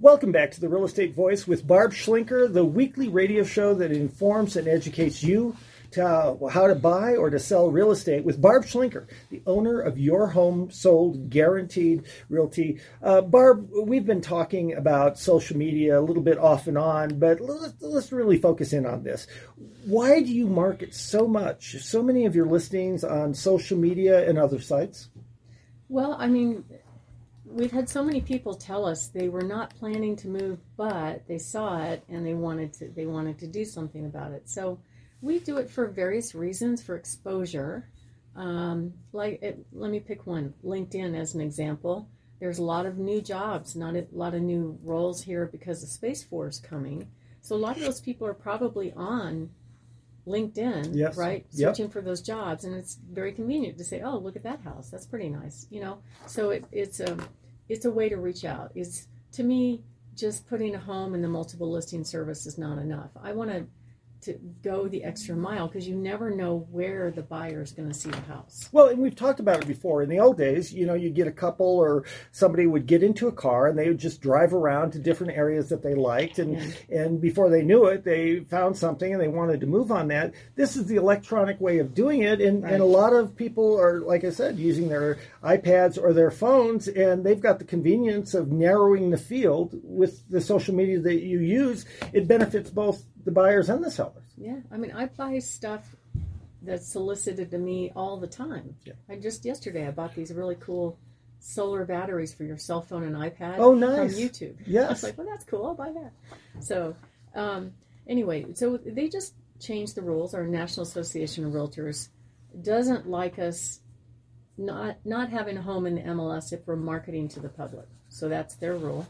Welcome back to the Real Estate Voice with Barb Schlinker, the weekly radio show that informs and educates you to uh, how to buy or to sell real estate with Barb Schlinker, the owner of Your Home Sold Guaranteed Realty. Uh, Barb, we've been talking about social media a little bit off and on, but let's, let's really focus in on this. Why do you market so much, so many of your listings on social media and other sites? Well, I mean, we've had so many people tell us they were not planning to move, but they saw it and they wanted to they wanted to do something about it. So we do it for various reasons for exposure. Um, like, it, let me pick one LinkedIn as an example. There's a lot of new jobs, not a lot of new roles here because the Space Force coming. So a lot of those people are probably on LinkedIn, Yes. right? Yep. Searching for those jobs, and it's very convenient to say, "Oh, look at that house. That's pretty nice," you know. So it, it's a it's a way to reach out. It's to me just putting a home in the multiple listing service is not enough. I want to to go the extra mile because you never know where the buyer is going to see the house. Well, and we've talked about it before. In the old days, you know, you get a couple or somebody would get into a car and they would just drive around to different areas that they liked, and and before they knew it, they found something and they wanted to move on that. This is the electronic way of doing it, and and a lot of people are, like I said, using their iPads or their phones, and they've got the convenience of narrowing the field with the social media that you use. It benefits both the buyers and the sellers. Yeah, I mean, I buy stuff that's solicited to me all the time. Yeah. I just yesterday I bought these really cool solar batteries for your cell phone and iPad. Oh, nice. From YouTube. I was like, well, that's cool. I'll buy that. So, um, anyway, so they just changed the rules. Our National Association of Realtors doesn't like us not not having a home in the MLS if we're marketing to the public. So that's their rule.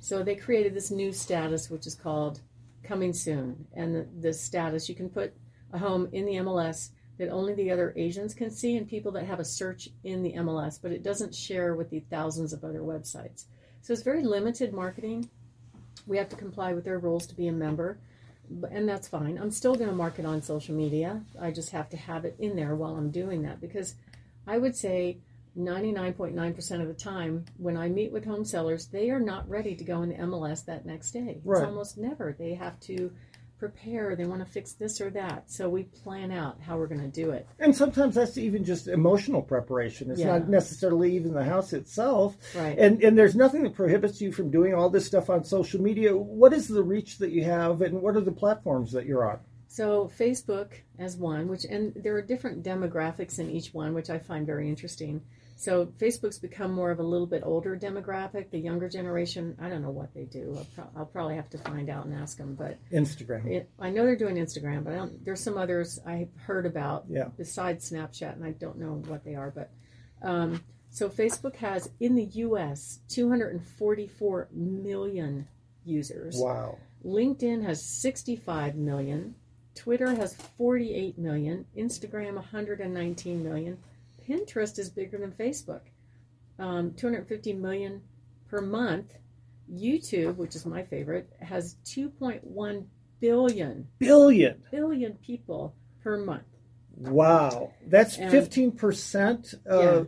So they created this new status, which is called coming soon. And the, the status, you can put a home in the MLS that only the other agents can see and people that have a search in the MLS, but it doesn't share with the thousands of other websites. So it's very limited marketing. We have to comply with their rules to be a member, and that's fine. I'm still going to market on social media. I just have to have it in there while I'm doing that because I would say 99.9% of the time when I meet with home sellers, they are not ready to go in the MLS that next day. Right. It's almost never. They have to prepare, they want to fix this or that. So we plan out how we're going to do it. And sometimes that's even just emotional preparation. It's Yeah. not necessarily even the house itself. Right. And and there's nothing that prohibits you from doing all this stuff on social media. What is the reach that you have and what are the platforms that you're on? So Facebook as one, which and there are different demographics in each one, which I find very interesting. So Facebook's become more of a little bit older demographic. The younger generation, I don't know what they do. I'll, pro- I'll probably have to find out and ask them. But Instagram. it, I know they're doing Instagram, but I don't, there's some others I've heard about Yeah. besides Snapchat, and I don't know what they are. But um, so Facebook has in the U.S. 244 million users. Wow. LinkedIn has 65 million. Twitter has 48 million. Instagram 119 million. Pinterest is bigger than Facebook, um, 250 million per month. YouTube, which is my favorite, has 2.1 billion Billion. billion people per month. Wow. That's And- 15% uh,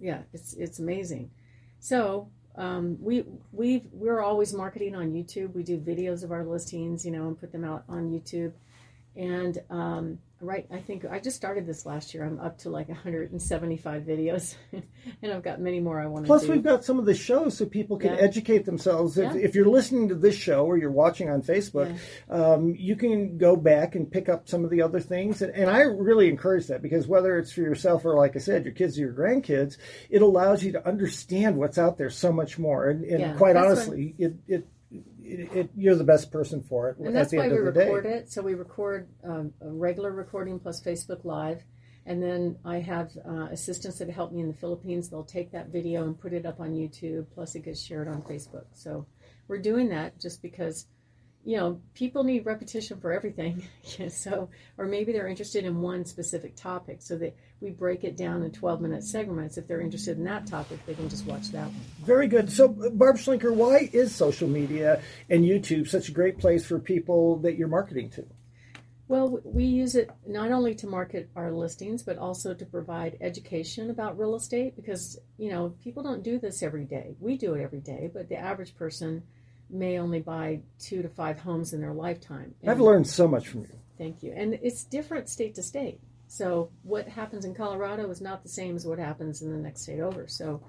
Yeah, it's it's amazing. So um, we we we're always marketing on YouTube. We do videos of our listings, you know, and put them out on YouTube. And um, right, I think I just started this last year. I'm up to like 175 videos, and I've got many more I want to Plus, do. we've got some of the shows so people can Yeah. educate themselves. If, Yeah. if you're listening to this show or you're watching on Facebook, um, you can go back and pick up some of the other things. And, and I really encourage that because whether it's for yourself or, like I said, your kids or your grandkids, it allows you to understand what's out there so much more. And, and Yeah, quite that's honestly, it, it, it, it, you're the best person for it and at that's the why end we of the record day. it. So we record um, a regular recording plus Facebook Live, and then I have uh, assistants that help me in the Philippines. They'll take that video and put it up on YouTube. Plus, it gets shared on Facebook. So we're doing that just because, you know, people need repetition for everything. so, or maybe they're interested in one specific topic, so that we break it down in twelve-minute segments. If they're interested in that topic, they can just watch that one. Very good. So, uh, Barb Schlinker, why is social media and YouTube such a great place for people that you're marketing to? Well, we use it not only to market our listings, but also to provide education about real estate because, you know, people don't do this every day. We do it every day, but the average person may only buy two to five homes in their lifetime. And I've learned so much from you. Thank you. And it's different state to state. So what happens in Colorado is not the same as what happens in the next state over. So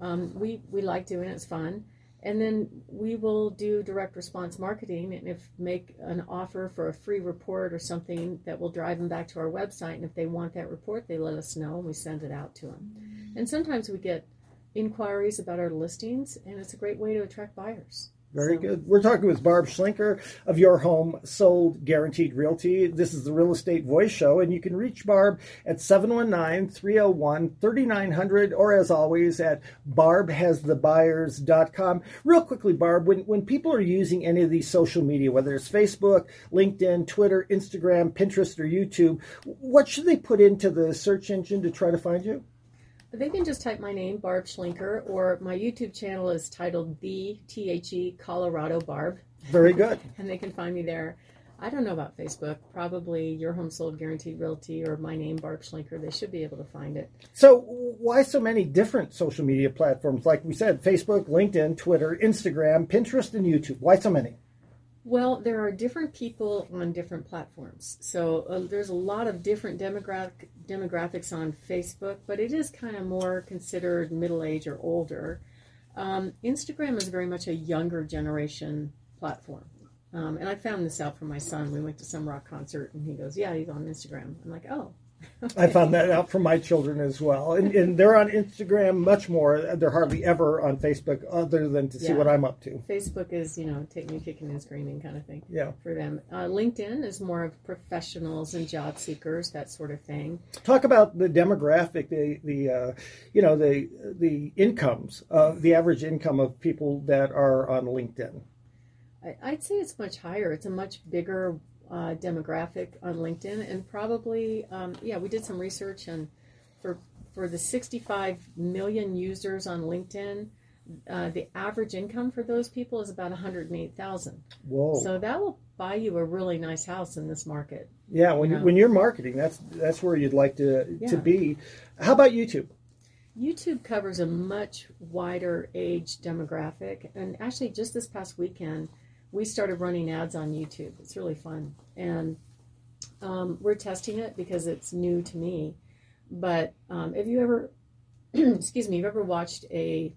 um, we, we like doing it. It's fun and then we will do direct response marketing and if make an offer for a free report or something that will drive them back to our website and if they want that report they let us know and we send it out to them and sometimes we get inquiries about our listings and it's a great way to attract buyers very so. good. We're talking with Barb Schlinker of Your Home Sold Guaranteed Realty. This is the Real Estate Voice Show, and you can reach Barb at 719 301 3900 or as always at barbhasthebuyers.com. Real quickly, Barb, when, when people are using any of these social media, whether it's Facebook, LinkedIn, Twitter, Instagram, Pinterest, or YouTube, what should they put into the search engine to try to find you? They can just type my name, Barb Schlinker, or my YouTube channel is titled The T H E Colorado Barb. Very good. and they can find me there. I don't know about Facebook. Probably Your Home Sold Guaranteed Realty or my name, Barb Schlinker. They should be able to find it. So, why so many different social media platforms? Like we said, Facebook, LinkedIn, Twitter, Instagram, Pinterest, and YouTube. Why so many? Well, there are different people on different platforms. So uh, there's a lot of different demographic demographics on Facebook, but it is kind of more considered middle age or older. Um, Instagram is very much a younger generation platform. Um, and I found this out from my son. We went to some rock concert, and he goes, "Yeah, he's on Instagram." I'm like, "Oh, I found that out from my children as well. And, and, they're on Instagram much more. They're hardly ever on Facebook other than to see yeah. what I'm up to. Facebook is, you know, take me kicking and screaming kind of thing yeah. for them. Uh, LinkedIn is more of professionals and job seekers, that sort of thing. Talk about the demographic, the, the uh, you know, the, the incomes, uh, the average income of people that are on LinkedIn. I'd say it's much higher. It's a much bigger uh, demographic on LinkedIn, and probably um, yeah, we did some research and for for the 65 million users on LinkedIn, uh, the average income for those people is about 108,000. Whoa! So that will buy you a really nice house in this market. Yeah, when you know? when you're marketing, that's that's where you'd like to yeah. to be. How about YouTube? YouTube covers a much wider age demographic, and actually, just this past weekend we started running ads on YouTube. It's really fun. And um, we're testing it because it's new to me. But um, have you ever, excuse me, you've ever watched a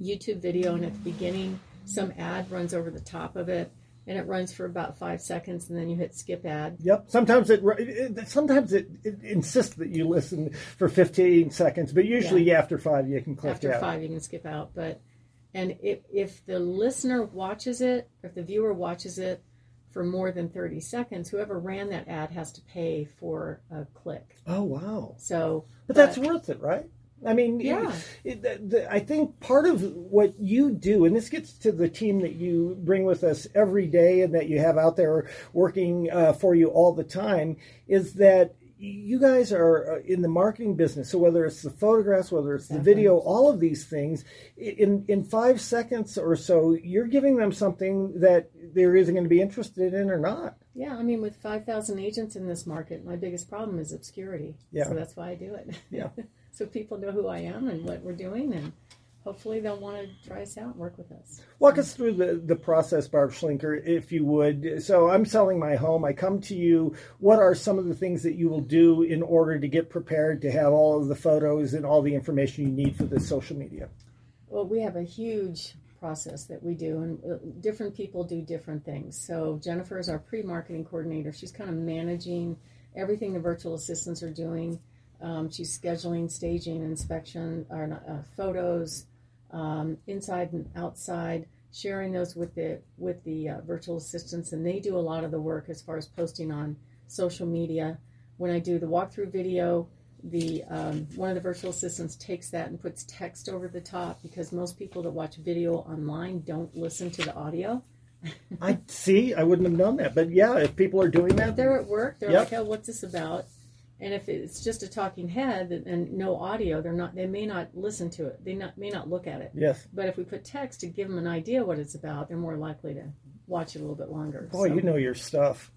YouTube video and at the beginning some ad runs over the top of it and it runs for about five seconds and then you hit skip ad yep sometimes it, it sometimes it, it, insists that you listen for 15 seconds but usually yeah. after five you can click after out. five you can skip out but and if, if the listener watches it, if the viewer watches it for more than 30 seconds, whoever ran that ad has to pay for a click. Oh, wow. So, but, but that's worth it, right? I mean, yeah. It, it, the, I think part of what you do, and this gets to the team that you bring with us every day and that you have out there working uh, for you all the time, is that you guys are uh, in the marketing business so whether it's the photographs whether it's the video all of these things in in five seconds or so you're giving them something that they're either going to be interested in or not. Yeah i mean with 5000 agents in this market my biggest problem is obscurity. Yeah. So that's why i do it. Yeah. So people know who i am and what we're doing and hopefully they'll want to try us out and work with us. Walk us through the, the process, Barb Schlinker, if you would. So I'm selling my home. I come to you. What are some of the things that you will do in order to get prepared to have all of the photos and all the information you need for the social media? Well, we have a huge process that we do, and uh, different people do different things. So Jennifer is our pre-marketing coordinator. She's kind of managing everything the virtual assistants are doing. Um, she's scheduling, staging, inspection, or uh, photos, um, inside and outside, sharing those with the with the uh, virtual assistants, and they do a lot of the work as far as posting on social media. When I do the walkthrough video, the um, one of the virtual assistants takes that and puts text over the top because most people that watch video online don't listen to the audio. I see. I wouldn't have known that, but yeah, if people are doing that, they're at work. They're yep. like, "Oh, what's this about?" And if it's just a talking head and no audio, they're not. They may not listen to it. They not, may not look at it. Yes. But if we put text to give them an idea what it's about, they're more likely to watch it a little bit longer. Boy, so. you know your stuff.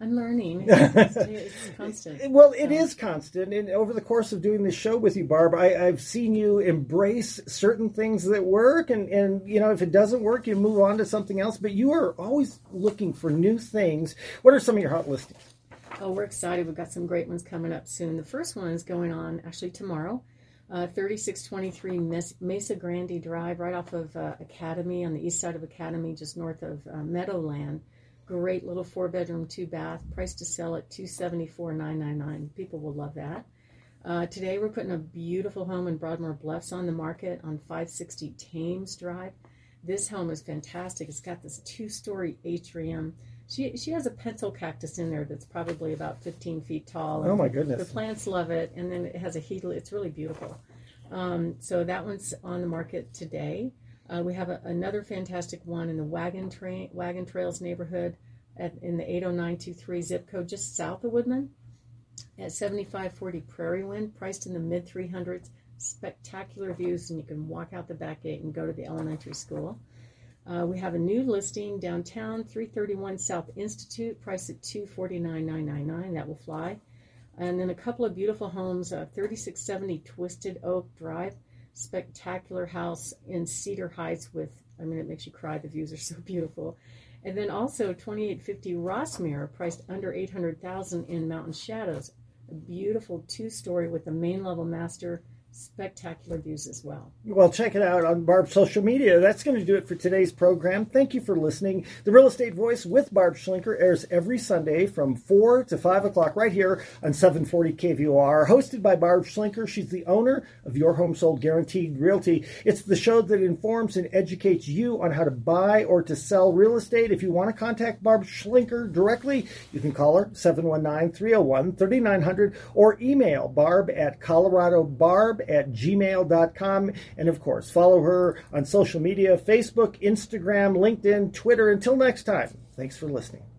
I'm learning. It's, it's constant. Well, it so. is constant. And over the course of doing this show with you, Barb, I, have seen you embrace certain things that work. And, and, you know, if it doesn't work, you move on to something else. But you are always looking for new things. What are some of your hot listings? Oh, we're excited. We've got some great ones coming up soon. The first one is going on actually tomorrow. Uh, 3623 Mesa Grande Drive, right off of uh, Academy on the east side of Academy, just north of uh, Meadowland. Great little four bedroom, two bath, price to sell at 274,999. People will love that. Uh, today we're putting a beautiful home in Broadmoor Bluffs on the market on 560 Thames Drive. This home is fantastic. It's got this two story atrium. She, she has a pencil cactus in there that's probably about 15 feet tall. Oh my goodness. The plants love it. And then it has a heat. It's really beautiful. Um, so that one's on the market today. Uh, we have a, another fantastic one in the Wagon, Tra- Wagon Trails neighborhood at, in the 80923 zip code just south of Woodman at 7540 Prairie Wind, priced in the mid 300s. Spectacular views, and you can walk out the back gate and go to the elementary school. Uh, we have a new listing downtown, 331 South Institute, priced at 249,999. That will fly. And then a couple of beautiful homes, uh, 3670 Twisted Oak Drive, spectacular house in Cedar Heights with, I mean, it makes you cry. The views are so beautiful. And then also 2850 Rossmere, priced under 800,000 in Mountain Shadows, a beautiful two-story with a main level master spectacular views as well. Well, check it out on Barb's social media. That's going to do it for today's program. Thank you for listening. The Real Estate Voice with Barb Schlinker airs every Sunday from 4 to 5 o'clock right here on 740 KVOR. Hosted by Barb Schlinker. She's the owner of Your Home Sold Guaranteed Realty. It's the show that informs and educates you on how to buy or to sell real estate. If you want to contact Barb Schlinker directly, you can call her 719 301 3900 or email barb at Colorado At gmail.com. And of course, follow her on social media Facebook, Instagram, LinkedIn, Twitter. Until next time, thanks for listening.